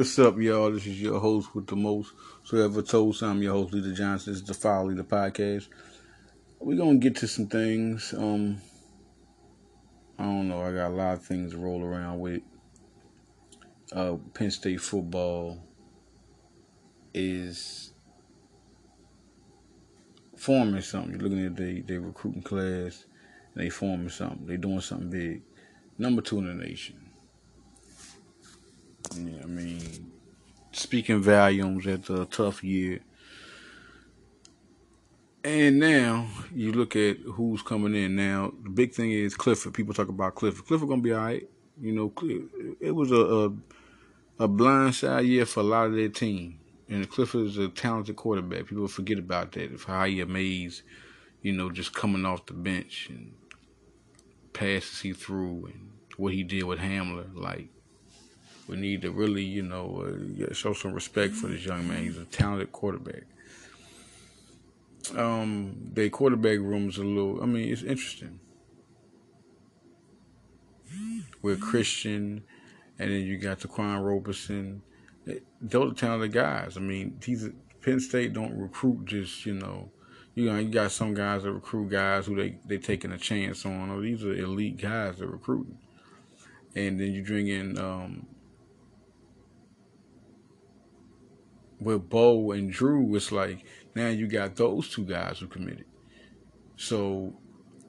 What's up, y'all? This is your host with the most. So ever told some your host, Leader Johnson. This is the File the Podcast. We're gonna get to some things. Um I don't know, I got a lot of things to roll around with. Uh Penn State football is forming something. You're looking at the they recruiting class, they forming something. They doing something big. Number two in the nation. Yeah, I mean, speaking volumes after a tough year. And now you look at who's coming in. Now the big thing is Clifford. People talk about Clifford. Clifford gonna be all right. You know, it was a a, a blindside year for a lot of their team. And Clifford is a talented quarterback. People forget about that. Of how he amazed, you know, just coming off the bench and passes he threw and what he did with Hamler. Like we need to really, you know, uh, show some respect for this young man. He's a talented quarterback. Um, the quarterback room is a little. I mean, it's interesting. With Christian, and then you got Ta'Quan Roberson. Those are talented guys. I mean, these Penn State don't recruit just you know. You know, you got some guys that recruit guys who they they taking a chance on. Or these are elite guys that recruiting. And then you bring in um, with Bo and Drew, it's like now you got those two guys who committed. So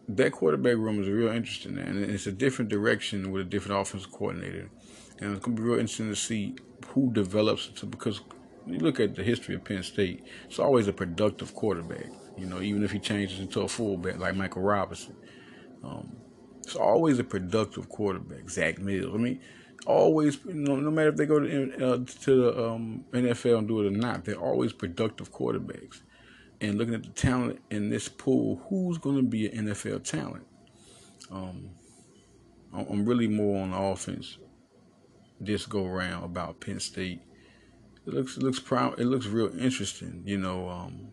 that quarterback room is real interesting, and it's a different direction with a different offensive coordinator, and it's gonna be real interesting to see who develops it. Because you look at the history of Penn State, it's always a productive quarterback. You know, even if he changes into a fullback like Michael Robinson, um, it's always a productive quarterback. Zach Mills. I mean, always, you know, no matter if they go to, uh, to the um, NFL and do it or not, they're always productive quarterbacks. And looking at the talent in this pool, who's going to be an NFL talent? Um, I'm really more on the offense this go around about Penn State. It looks it looks proud. It looks real interesting. You know, um,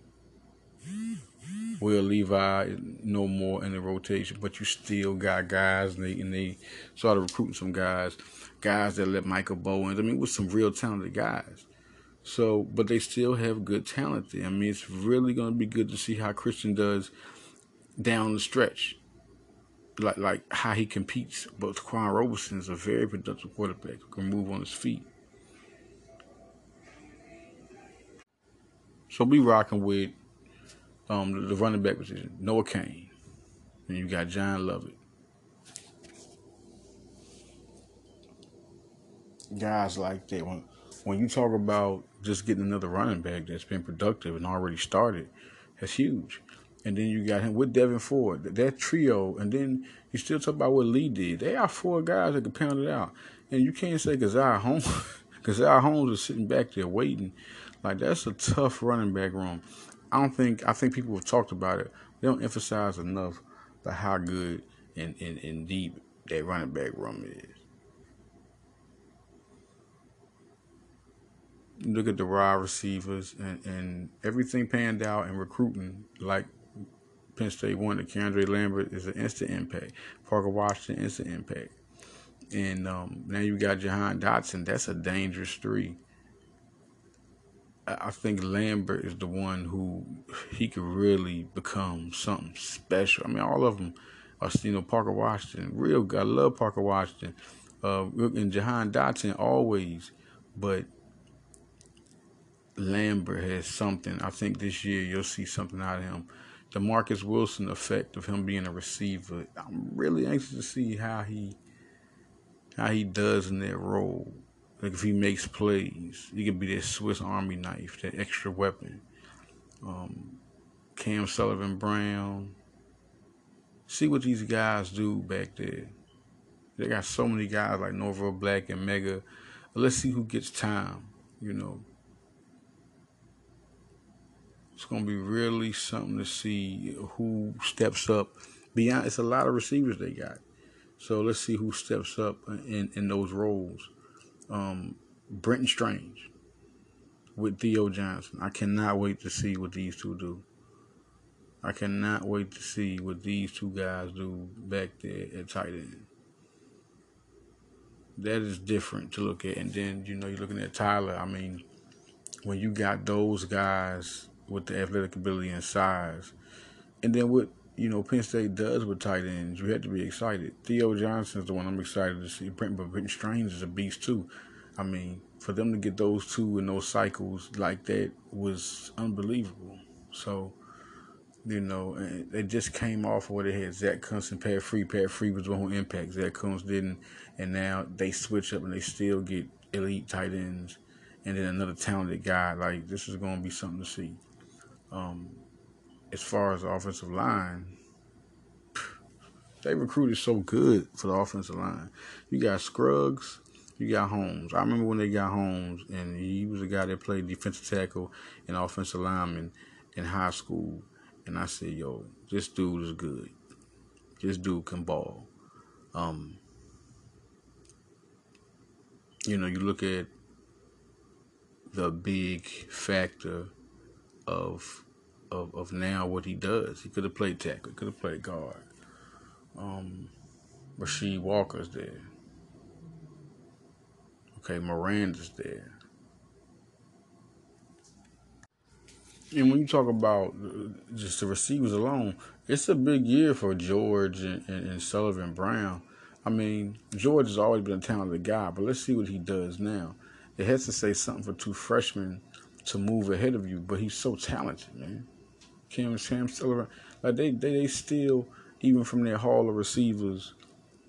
Will Levis no more in the rotation, but you still got guys, and they and they started recruiting some guys, guys that let Michael Bowens. I mean, with some real talented guys. So, but they still have good talent there. I mean, it's really going to be good to see how Christian does down the stretch, like like how he competes. But Quan Roberson is a very productive quarterback who can move on his feet. So we rocking with um, the running back position, Noah Cain. And you got John Lovett. Guys like that. When when you talk about just getting another running back that's been productive and already started, that's huge. And then you got him with Devyn Ford, that trio, and then you still talk about what Lee did. They are four guys that can pound it out. And you can't say Caziah Holmes, Caziah Holmes is sitting back there waiting. Like that's a tough running back room. I don't think I think people have talked about it. They don't emphasize enough the how good and, and, and deep that running back room is. Look at the wide receivers and, and everything panned out and recruiting like Penn State wanted. KeAndre Lambert is an instant impact. Parker Washington instant impact. And um, now you got Jahan Dotson. That's a dangerous three. I think Lambert is the one who he could really become something special. I mean, all of them are, you know, Parker Washington, real good. I love Parker Washington, uh, and Jahan Dotson always, but Lambert has something. I think this year you'll see something out of him. The Marcus Wilson effect of him being a receiver. I'm really anxious to see how he how he does in that role. Like if he makes plays, he could be that Swiss Army knife, that extra weapon. Um, Cam Sullivan Brown. See what these guys do back there. They got so many guys like Norval Black and Mega. Let's see who gets time, you know. It's gonna be really something to see who steps up Beyond, it's a lot of receivers they got. So let's see who steps up in, in those roles. Um, Brenton Strange with Theo Johnson. I cannot wait to see what these two do. I cannot wait to see what these two guys do back there at tight end. That is different to look at. And then, you know, you're looking at Tyler. I mean, when you got those guys with the athletic ability and size, and then what you know Penn State does with tight ends, you have to be excited. Theo Johnson is the one I'm excited to see. Brent, but Brent Strange is a beast too. I mean, for them to get those two in those cycles like that was unbelievable. So, you know, they just came off of what they had. Zach Kuntz and Pat Free. Pat Free was the one who impact. Zach Kuntz didn't, and now they switch up and they still get elite tight ends, and then another talented guy. Like this is going to be something to see. Um, as far as the offensive line, they recruited so good for the offensive line. You got Scruggs, you got Holmes. I remember when they got Holmes, and he was a guy that played defensive tackle and offensive lineman in high school. And I said, yo, this dude is good. This dude can ball. Um, you know, you look at the big factor of of, of now what he does. He could have played tackle, could have played guard. Um, Rasheed Walker's there. Okay, Miranda's there. And when you talk about just the receivers alone, it's a big year for George and, and, and Sullivan Brown. I mean, George has always been a talented guy, but let's see what he does now. It has to say something for two freshmen to move ahead of you, but he's so talented, man. Cam Sam Sullivan, like they, they they still even from their hall of receivers,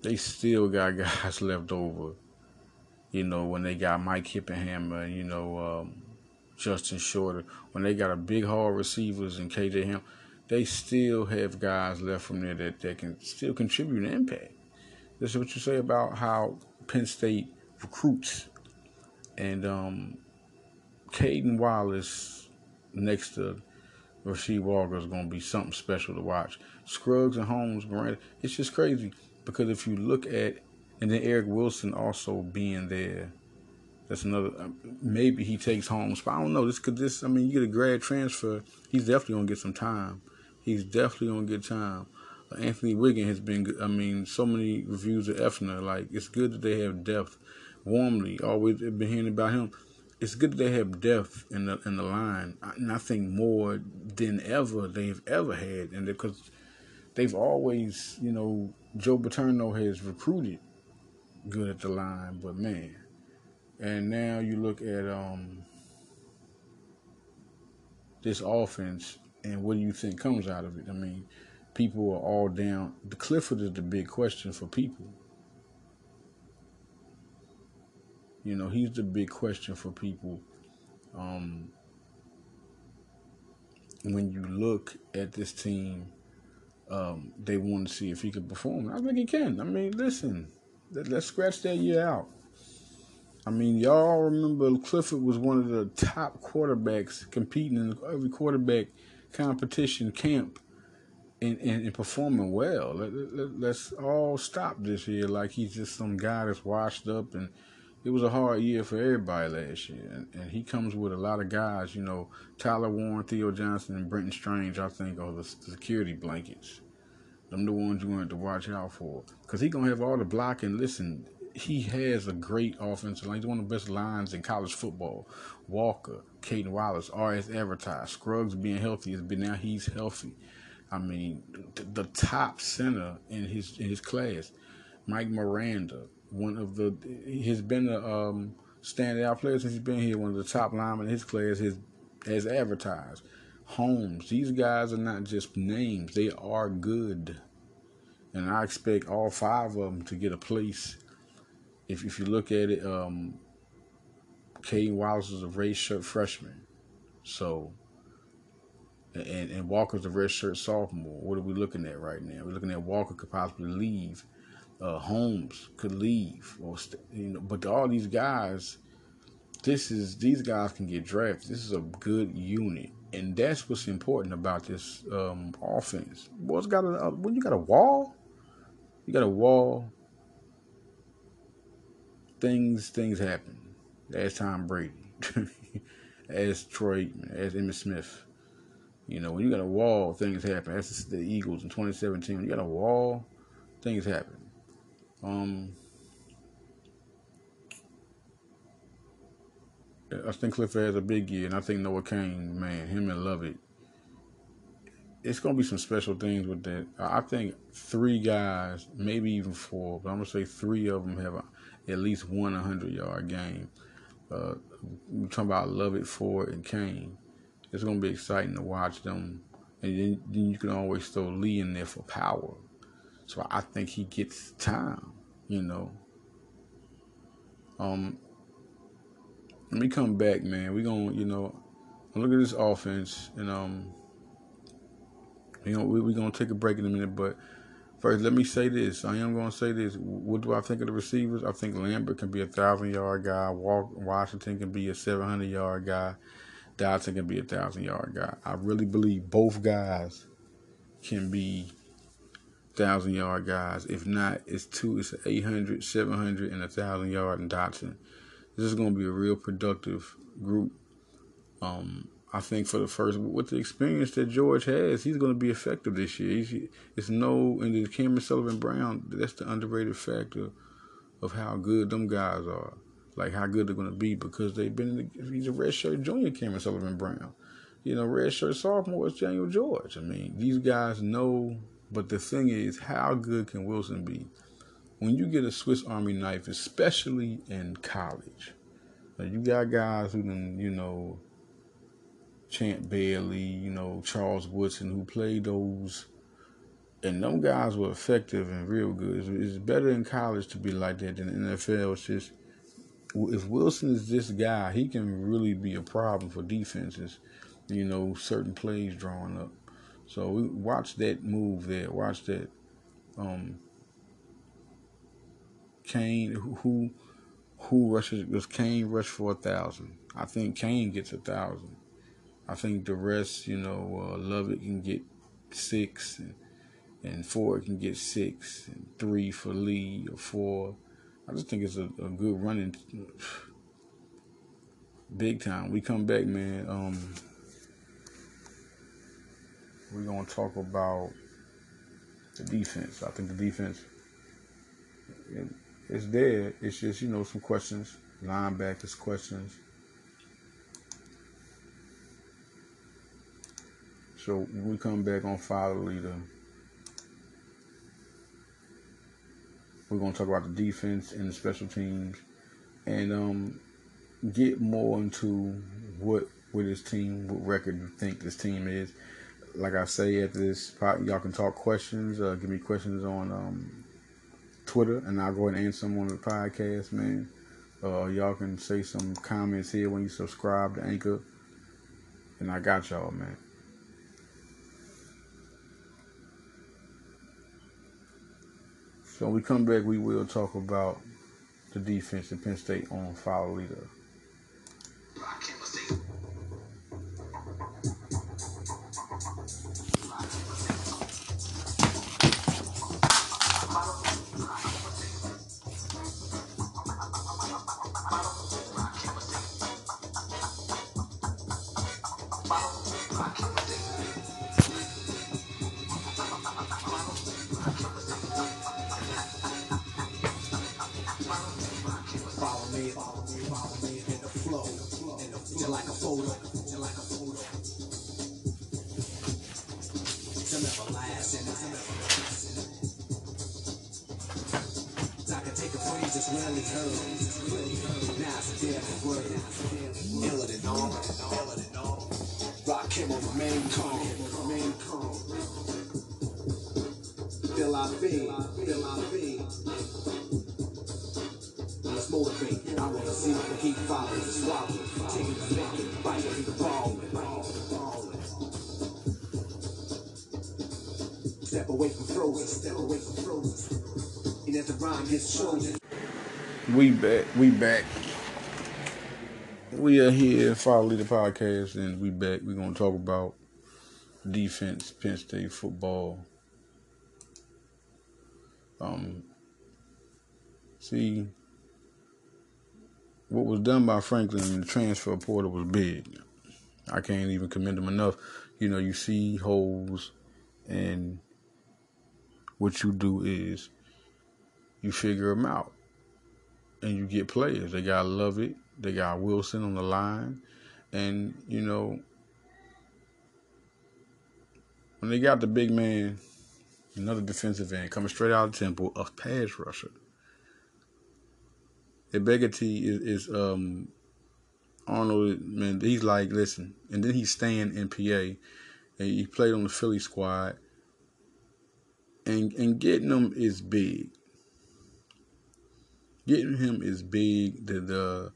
they still got guys left over. You know when they got Mike Hippenhammer, you know um, Justin Shorter, when they got a big hall receivers and KJ Ham, they still have guys left from there that, that can still contribute and impact. This is what you say about how Penn State recruits. And um, Caedan Wallace next to Rasheed Walker is going to be something special to watch. Scruggs and Holmes, Miranda, it's just crazy because if you look at, and then Eric Wilson also being there, that's another. Uh, maybe he takes Holmes, but I don't know. This could this. I mean, you get a grad transfer, he's definitely gonna get some time. He's definitely gonna get time. Anthony Whigan has been. I mean, so many reviews of Effner. Like it's good that they have depth. Warmly, always been hearing about him it's good they have depth in the in the line, and I think more than ever they've ever had, and because they've always, you know, Joe Paterno has recruited good at the line, but man, and now you look at um this offense, and what do you think comes out of it? I mean, people are all down. The Clifford is the big question for people. You know, he's the big question for people. Um, when you look at this team, um, they want to see if he can perform. I think he can. I mean, listen, let, us scratch that year out. I mean, y'all remember Clifford was one of the top quarterbacks competing in every quarterback competition camp and, and, and performing well. Let, let, let's all stop this here like he's just some guy that's washed up and – it was a hard year for everybody last year, and, and, he comes with a lot of guys. You know, Tyler Warren, Theo Johnson, and Brenton Strange. I think are the, security blankets. Them the ones you want to watch out for, because he gonna have all the blocking. Listen, he has a great offensive line. He's one of the best lines in college football. Walker, Caedan Wallace RS as advertised. Scruggs being healthy has been now he's healthy. I mean, the, the top center in his in his class, Mike Miranda, one of the he's been a um, standout player since he's been here. One of the top linemen in his class has has advertised. Holmes, these guys are not just names; they are good, and I expect all five of them to get a place. If if you look at it, um, Caedan Wallace is a red shirt freshman, so. And, and Walker's a red shirt sophomore. What are we looking at right now? We're looking at Walker could possibly leave uh, Holmes could leave, or you know, but all these guys, this is these guys can get drafted. This is a good unit. and that's what's important about this um, offense. Boys got a uh, when you got a wall, you got a wall. Things things happen. As Tom Brady, as Troy, as Emmitt Smith. You know, when you got a wall, things happen. That's the Eagles in 2017. When you got a wall, things happen. Um, I think Clifford has a big year, and I think Noah Cain, man, him and Lovett. It's gonna be some special things with that. I think three guys, maybe even four, but I'm gonna say three of them have at least one 100 yard game. Uh, we're talking about Lovett, Ford, and Cain. It's gonna be exciting to watch them, and then, then you can always throw Lee in there for power. So I think he gets time, you know. Um, let me come back, man. We gonna, you know, look at this offense, and um, you know, we we gonna take a break in a minute, but first, let me say this. I am gonna say this. What do I think of the receivers? I think Lambert can be a thousand yard guy. Walk Washington can be a seven hundred yard guy. Dotson can be a thousand yard guy. I really believe both guys can be thousand yard guys. If not, it's two. It's 800, 700, and a thousand yard in Dotson this is going to be a real productive group. Um, I think for the first, with the experience that George has, he's going to be effective this year. He's, it's no, and the Cameron Sullivan Brown, that's the underrated factor of how good them guys are. Like how good they're going to be because they've been, the, he's a redshirt junior, Cameron Sullivan Brown. You know, redshirt sophomore is Daniel George. I mean, these guys know, but the thing is, how good can Wilson be? when you get a Swiss Army knife, especially in college, you got guys who can, you know, Champ Bailey, you know, Charles Woodson, who played those, and them guys were effective and real good. It's, it's better in college to be like that than NFL. It's just, if Wilson is this guy, he can really be a problem for defenses, you know, certain plays drawing up. So we watch that move there. Watch that. Um, Cain who who rushes does Cain rush for a thousand? I think Cain gets a thousand. I think the rest, you know, uh, Lovett can get six, and, and Ford can get six, and three for Lee or four. I just think it's a, a good running, big time. We come back, man. Um, we're gonna talk about the defense. I think the defense it's there. It's just, you know, some questions, linebackers questions. So we come back on Follow Leader, we're going to talk about the defense and the special teams and um, get more into what with this team, what record you think this team is. Like I say at this, y'all can talk questions. Uh, give me questions on um, Twitter, and I'll go ahead and answer them on the podcast, man. Uh, y'all can say some comments here when you subscribe to Anchor, and I got y'all, man. So when we come back, we will talk about the defense in Penn State on Follow Leader. an everlasting I can take a phrase that's rarely heard. Now it's a daily word. Ill it and all. Ill it and all. Rock him on the main call. Main call. Bill I be. Bill I be. Let's motivate. I want to see if the heat follows. Swallow. Taking the back and bite. Keep balling. We back. We back. We are here, Follow Leader Podcast, and we back. We're gonna talk about defense, Penn State football. Um, see, what was done by Franklin in the transfer portal was big. I can't even commend him enough. You know, you see holes, and what you do is you figure them out, and you get players. They gotta love it. They got Wilson on the line, and you know when they got the big man, another defensive end coming straight out of Temple, a pass rusher. Ebiketie is, is um Arnold man, he's like, listen, and then he's staying in PA and he played on the Philly squad. And and getting him is big. Getting him is big. The the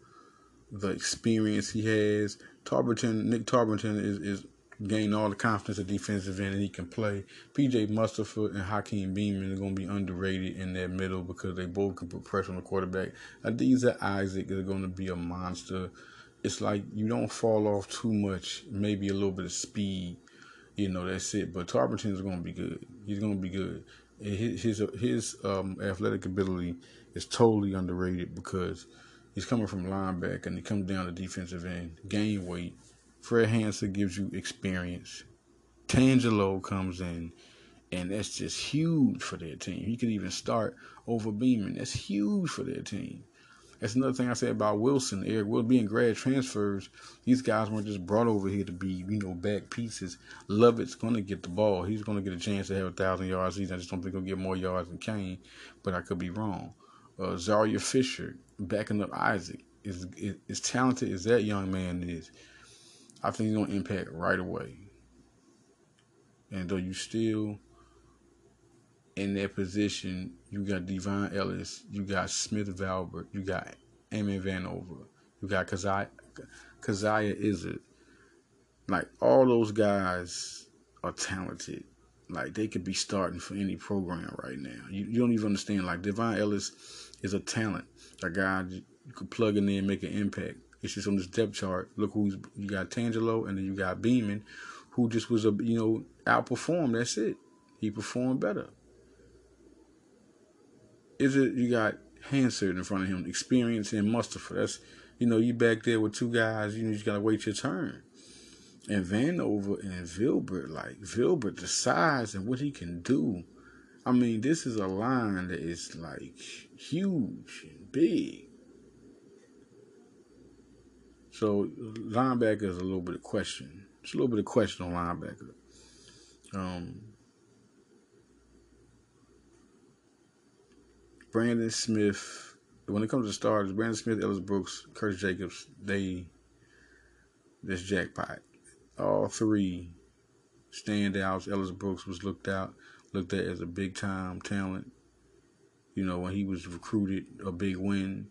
the experience he has. Tarburton, Nick Tarburton is, is gained all the confidence at defensive end and he can play. PJ Mustipher and Hakeem Beamon are going to be underrated in that middle because they both can put pressure on the quarterback. Adisa Isaac is going to be a monster. It's like you don't fall off too much, maybe a little bit of speed. You know, that's it. But Tarburton is going to be good. He's going to be good. His his, his um, athletic ability is totally underrated because he's coming from linebacker and he comes down to defensive end, gain weight Fred Hansard gives you experience. Tangelo comes in, and that's just huge for their team. He could even start over Beamon. That's huge for their team. That's another thing I said about Wilson. Eric Will being grad transfers. These guys weren't just brought over here to be, you know, back pieces. Lovett's to get the ball. He's to get a chance to have a thousand yards. I just don't think he'll get more yards than Cain, but I could be wrong. Uh, Zuriah Fisher backing up Isaac is, is as talented as that young man is. I think he's gonna impact right away. And though you still in that position, you got Devon Ellis, you got Smith Vilbert, you got Eamon Vanover, you got Kazaya, Kazaya Izzard. Like all those guys are talented. Like they could be starting for any program right now. You, you don't even understand. Like Devon Ellis is a talent, a guy you could plug in there and make an impact. It's just on this depth chart. Look who's you got Tangelo and then you got Beamon, who just was a you know outperformed. That's it. He performed better. Is it you got Hansard in front of him, experience and Mustipher. That's you know you back there with two guys. You, know, you just gotta wait your turn. And Vanover and Vilbert, like Vilbert, the size and what he can do. I mean, this is a line that is like huge and big. So linebacker is a little bit of question. It's a little bit of question on linebacker. Um, Brandon Smith. When it comes to stars, Brandon Smith, Ellis Brooks, Curtis Jacobs, they this jackpot. All three standouts. Ellis Brooks was looked out, looked at as a big time talent. You know, when he was recruited, a big win.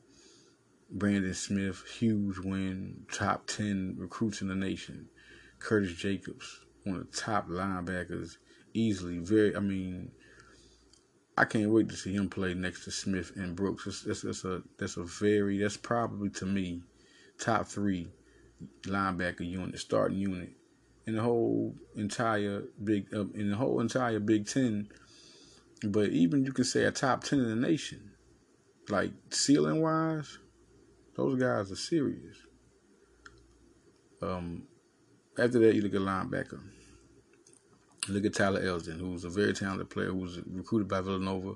Brandon Smith, huge win, top 10 recruits in the nation. Curtis Jacobs, one of the top linebackers, easily. Very, I mean, I can't wait to see him play next to Smith and Brooks. That's, that's, that's a that's a very that's probably to me top three linebacker unit, starting unit in the whole entire big uh, in the whole entire Big Ten. But even you can say a top ten in the nation, like ceiling wise. Those guys are serious. Um, after that, you look at linebacker. Look at Tyler Elsdon, who's a very talented player who was recruited by Villanova,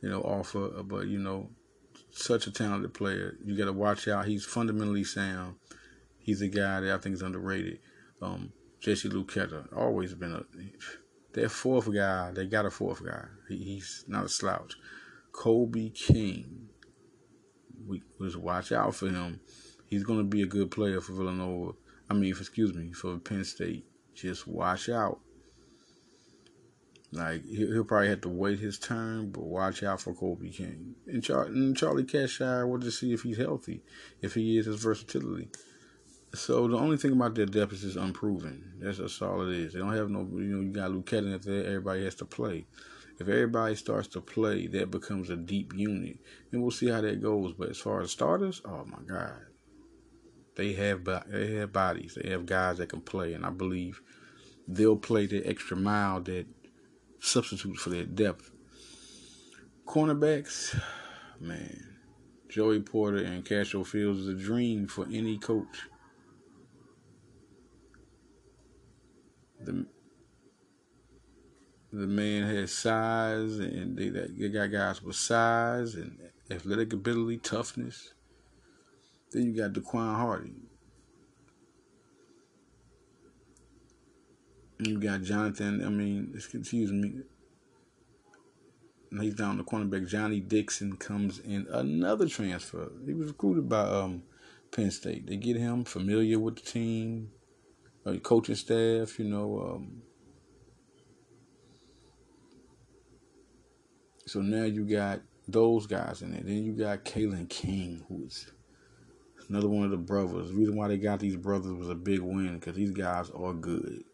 you know, offer, uh, but, you know, such a talented player. You got to watch out. He's fundamentally sound. He's a guy that I think is underrated. Um, Jesse Luketa, always been a. Their fourth guy, they got a fourth guy. He, he's not a slouch. Kobe King, we just watch out for him. He's going to be a good player for Villanova. I mean, excuse me, for Penn State. Just watch out. Like he'll probably have to wait his turn, but watch out for Kobe King and, Char- and Charlie Katshir. We'll just see if he's healthy, if he is his versatility. So the only thing about their depth is it's unproven. That's, that's all it is. They don't have no, you know, you got Luke Keddon there. Everybody has to play. If everybody starts to play, that becomes a deep unit. And we'll see how that goes. But as far as starters, oh my God. They have they have bodies. They have guys that can play, and I believe they'll play the extra mile that substitutes for their depth. Cornerbacks, man, Joey Porter and Castro Fields is a dream for any coach. The the man has size, and they, they got guys with size and athletic ability, toughness. Then you got Daquan Hardy. You got Jonathan. I mean, confusing me. He's down the cornerback. Johnny Dixon comes in another transfer. He was recruited by um, Penn State. They get him familiar with the team, uh, coaching staff. You know, um, so now you got those guys in there. Then you got Kalen King, who's another one of the brothers. The reason why they got these brothers was a big win because these guys are good.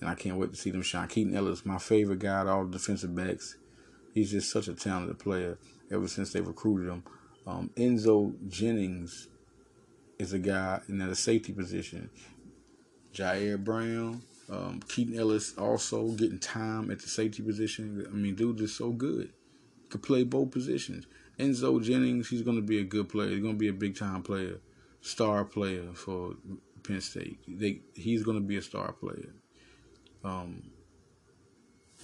And I can't wait to see them shine. Keaton Ellis, my favorite guy, all defensive backs. He's just such a talented player ever since they recruited him. Um, Enzo Jennings is a guy in the safety position. Ji'Ayir Brown, um, Keaton Ellis also getting time at the safety position. I mean, dude is so good could play both positions. Enzo Jennings, he's going to be a good player. He's going to be a big time player, star player for Penn State. They, he's going to be a star player. Um,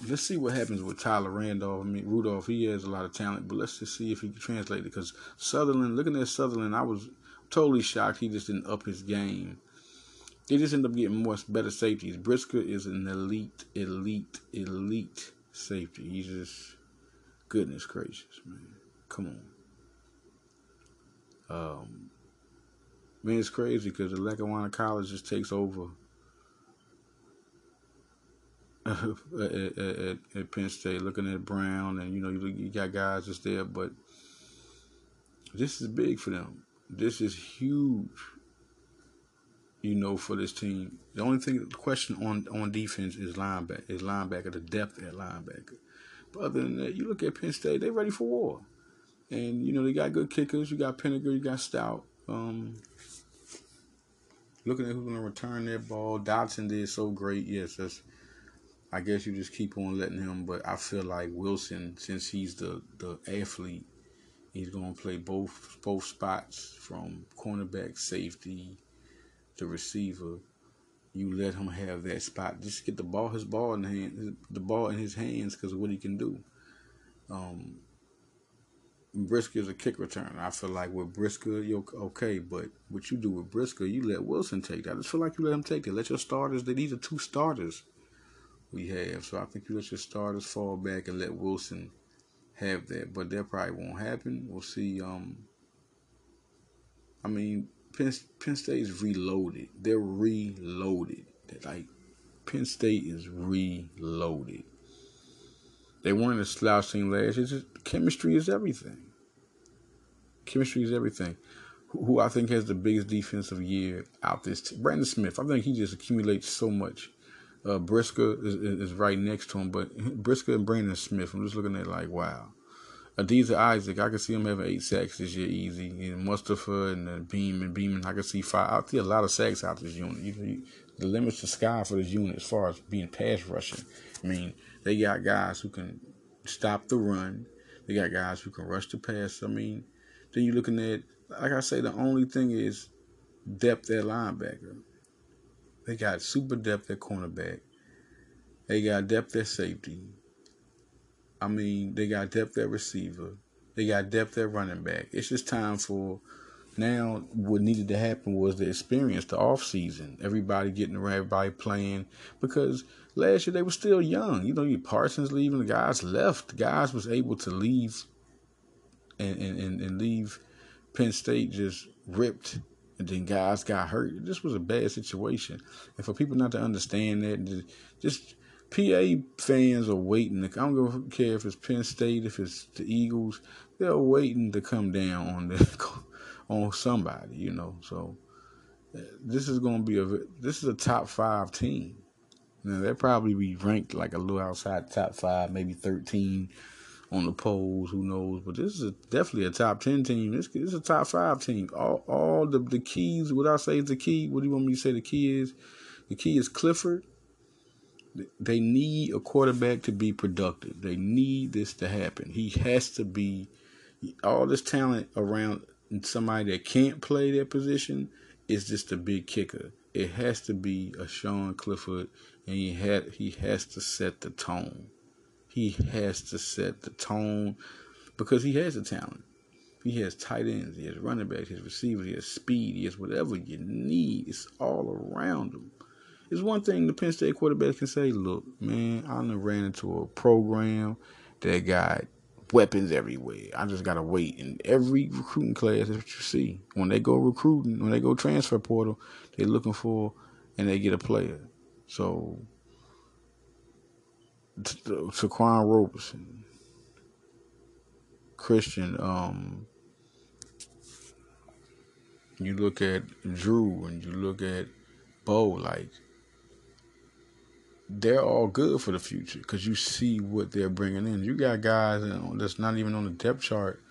let's see what happens with Tyler Randolph. I mean, Rudolph, he has a lot of talent, but let's just see if he can translate it. Because Sutherland, looking at Sutherland, I was totally shocked he just didn't up his game. They just end up getting more better safeties. Brisker is an elite, elite, elite safety. He's just goodness gracious, man. Come on. Um, man, it's crazy because the Lackawanna College just takes over at, at, at, Penn State, looking at Brown, and you know you, you got guys just there, but this is big for them. This is huge, you know, for this team. The only thing, the question on on defense is linebacker, is linebacker, the depth at linebacker. But other than that, you look at Penn State, they're ready for war. And, you know, they got good kickers. You got Pinegar, you got Stout. Um, looking at who's going to return that ball. Dotson did so great. Yes, that's. I guess you just keep on letting him, but I feel like Wilson, since he's the the athlete, he's gonna play both both spots from cornerback, safety, to receiver you let him have that spot. Just get the ball, his ball in the hand, the ball in his hands, because of what he can do. Um, Brisker is a kick returner. I feel like with Brisker, you're okay, but what you do with Brisker, you let Wilson take that. I just feel like you let him take it. Let your starters. These are two starters we have, so I think you let your starters fall back and let Wilson have that. But that probably won't happen. We'll see. Um, I mean, Penn, Penn State is reloaded. They're reloaded. Like Penn State is reloaded. They weren't a slouch team last year. Just, chemistry is everything. Chemistry is everything. Who, who I think has the biggest defensive year out this? T- Brandon Smith. I think he just accumulates so much. Uh, Brisker is, is, right next to him, but Brisker and Brandon Smith. I'm just looking at like wow. Adisa Isaac, I can see him having eight sacks this year easy. And Mustafa and uh, Beam and Beamon, I can see five. I see a lot of sacks out this unit. You, you, the limits to sky for this unit as far as being pass rushing. I mean, they got guys who can stop the run. They got guys who can rush the pass. I mean, then you're looking at, like I say, the only thing is depth at linebacker. They got super depth at cornerback. They got depth at safety. I mean, they got depth at receiver. They got depth at running back. It's just time for now. What needed to happen was the experience, the off season. Everybody getting around, everybody playing because last year they were still young. You know, you Parsons leaving, the guys left. The guys was able to leave and, and, and leave Penn State just ripped and then guys got hurt. This was a bad situation. And for people not to understand that, just PA fans are waiting. I don't care if it's Penn State, if it's the Eagles. They're waiting to come down on the on somebody, you know. So uh, this is going to be a this is a top five team. Now they'll probably be ranked like a little outside top five, maybe thirteen on the polls. Who knows? But this is a, definitely a top ten team. This, is a top five team. All all the the keys. What I say is the key. What do you want me to say? The key is the key is Clifford. They need a quarterback to be productive. They need this to happen. He has to be all this talent around somebody that can't play that position is just a big kicker. It has to be a Sean Clifford, and he had he has to set the tone. He has to set the tone because he has the talent. He has tight ends, he has running backs, he has receivers, he has speed, he has whatever you need. It's all around him. It's one thing the Penn State quarterback can say, look, man, I done ran into a program that got weapons everywhere. I just gotta wait. In every recruiting class, what you see. When they go recruiting, when they go transfer portal, they're looking for and they get a player. So Ta'Quan Roberson, Christian, um, you look at Drew and you look at Bo, like they're all good for the future because you see what they're bringing in. You got guys that's not even on the depth chart.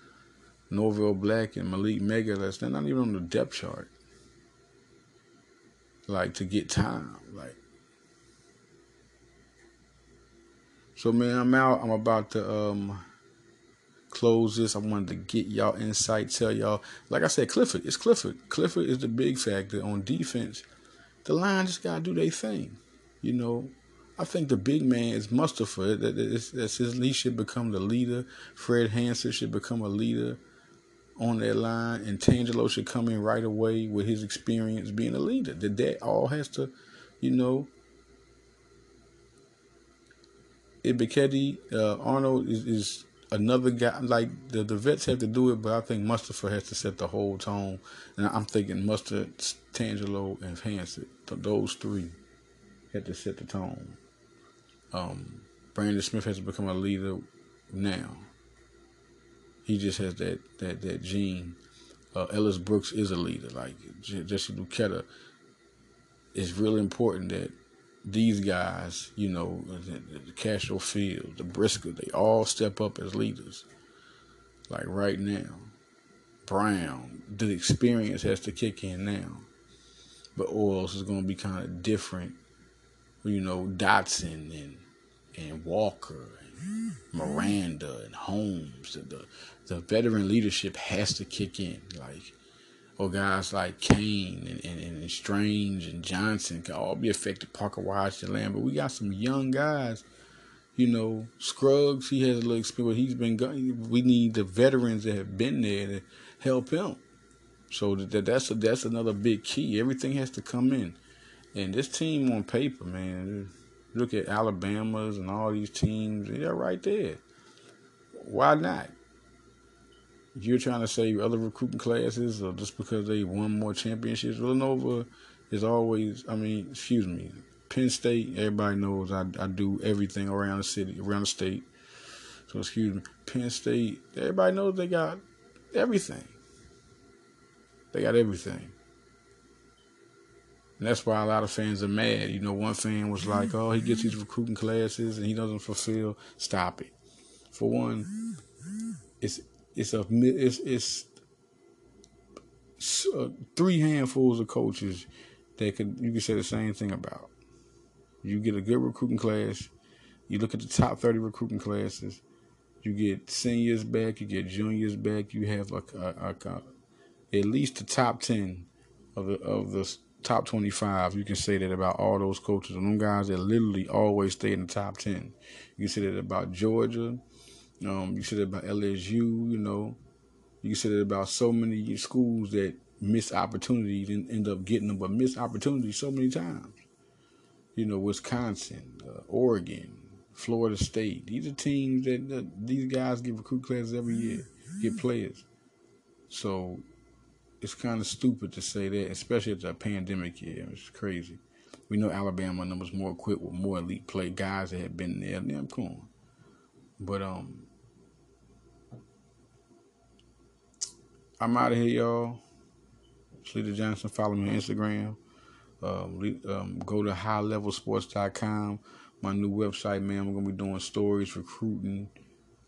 Norval Black and Malik Megaless, they're not even on the depth chart. Like to get time, like. So man, I'm out. I'm about to um close this. I wanted to get y'all insight, tell y'all. Like I said, Clifford, it's Clifford. Clifford is the big factor on defense. The line just gotta do their thing. You know, I think the big man is Mustafa. That that's his. He should become the leader. Fred Hansard should become a leader on that line, and Tangelo should come in right away with his experience being a leader. That that all has to, you know. Ebiketie, uh, Arnold is, is another guy. Like the, the vets have to do it, but I think Mustafa has to set the whole tone. And I'm thinking Mustard, Tangelo, and Hansard. Those three had to set the tone. Um, Brandon Smith has to become a leader now. He just has that that that gene. Uh, Ellis Brooks is a leader. Like Jesse Luketa, it's really important that these guys, you know, the, the Castro Field, the Brisker, they all step up as leaders. Like right now, Brown, the experience has to kick in now. But Oils is going to be kind of different. You know, Dotson and and Walker and Miranda and Holmes. The the veteran leadership has to kick in. Like or guys like Cain and, and, and Strange and Johnson can all be affected. Parker Washington, Land. but we got some young guys. You know, Scruggs, he has a little experience. He's been going. We need the veterans that have been there to help him. So that that's a, that's another big key. Everything has to come in, and this team on paper, man. Look at Alabama's and all these teams. They're right there. Why not? You're trying to say other recruiting classes or just because they won more championships. Villanova is always, I mean, excuse me, Penn State, everybody knows I, I do everything around the city, around the state. So, excuse me, Penn State, everybody knows they got everything. They got everything. And that's why a lot of fans are mad. You know, one fan was like, "Oh, he gets these recruiting classes and he doesn't fulfill." Stop it. For one, it's it's a it's it's uh, three handfuls of coaches that could you could say the same thing about. You get a good recruiting class. You look at the top thirty recruiting classes. You get seniors back. You get juniors back. You have like a, a, a, at least the top ten of the of the top 25. You can say that about all those coaches and them guys that literally always stay in the top 10. You can say that about Georgia. Um, you said about LSU, you know. You said about so many schools that miss opportunities and end up getting them, but miss opportunities so many times. You know, Wisconsin, uh, Oregon, Florida State. These are teams that, that these guys get recruit classes every year, get players. So it's kind of stupid to say that, especially at a pandemic year. It's crazy. We know Alabama numbers more equipped with more elite play guys that have been there. Damn, come on. But um, I'm out of here, y'all. Sleater Johnson. Follow me on Instagram. Um, um, go to highlevelsports.com. My new website, man. We're gonna be doing stories, recruiting,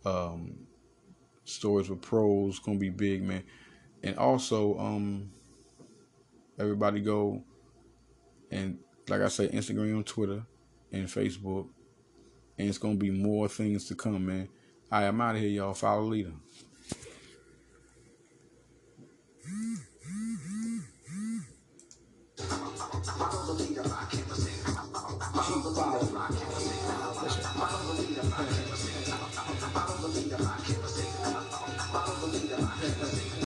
Um, stories with pros gonna be big, man. And also, um, everybody go and like I say, Instagram, Twitter, and Facebook. And it's gonna be more things to come, man. I am out of here, y'all. Follow leader. Keep following.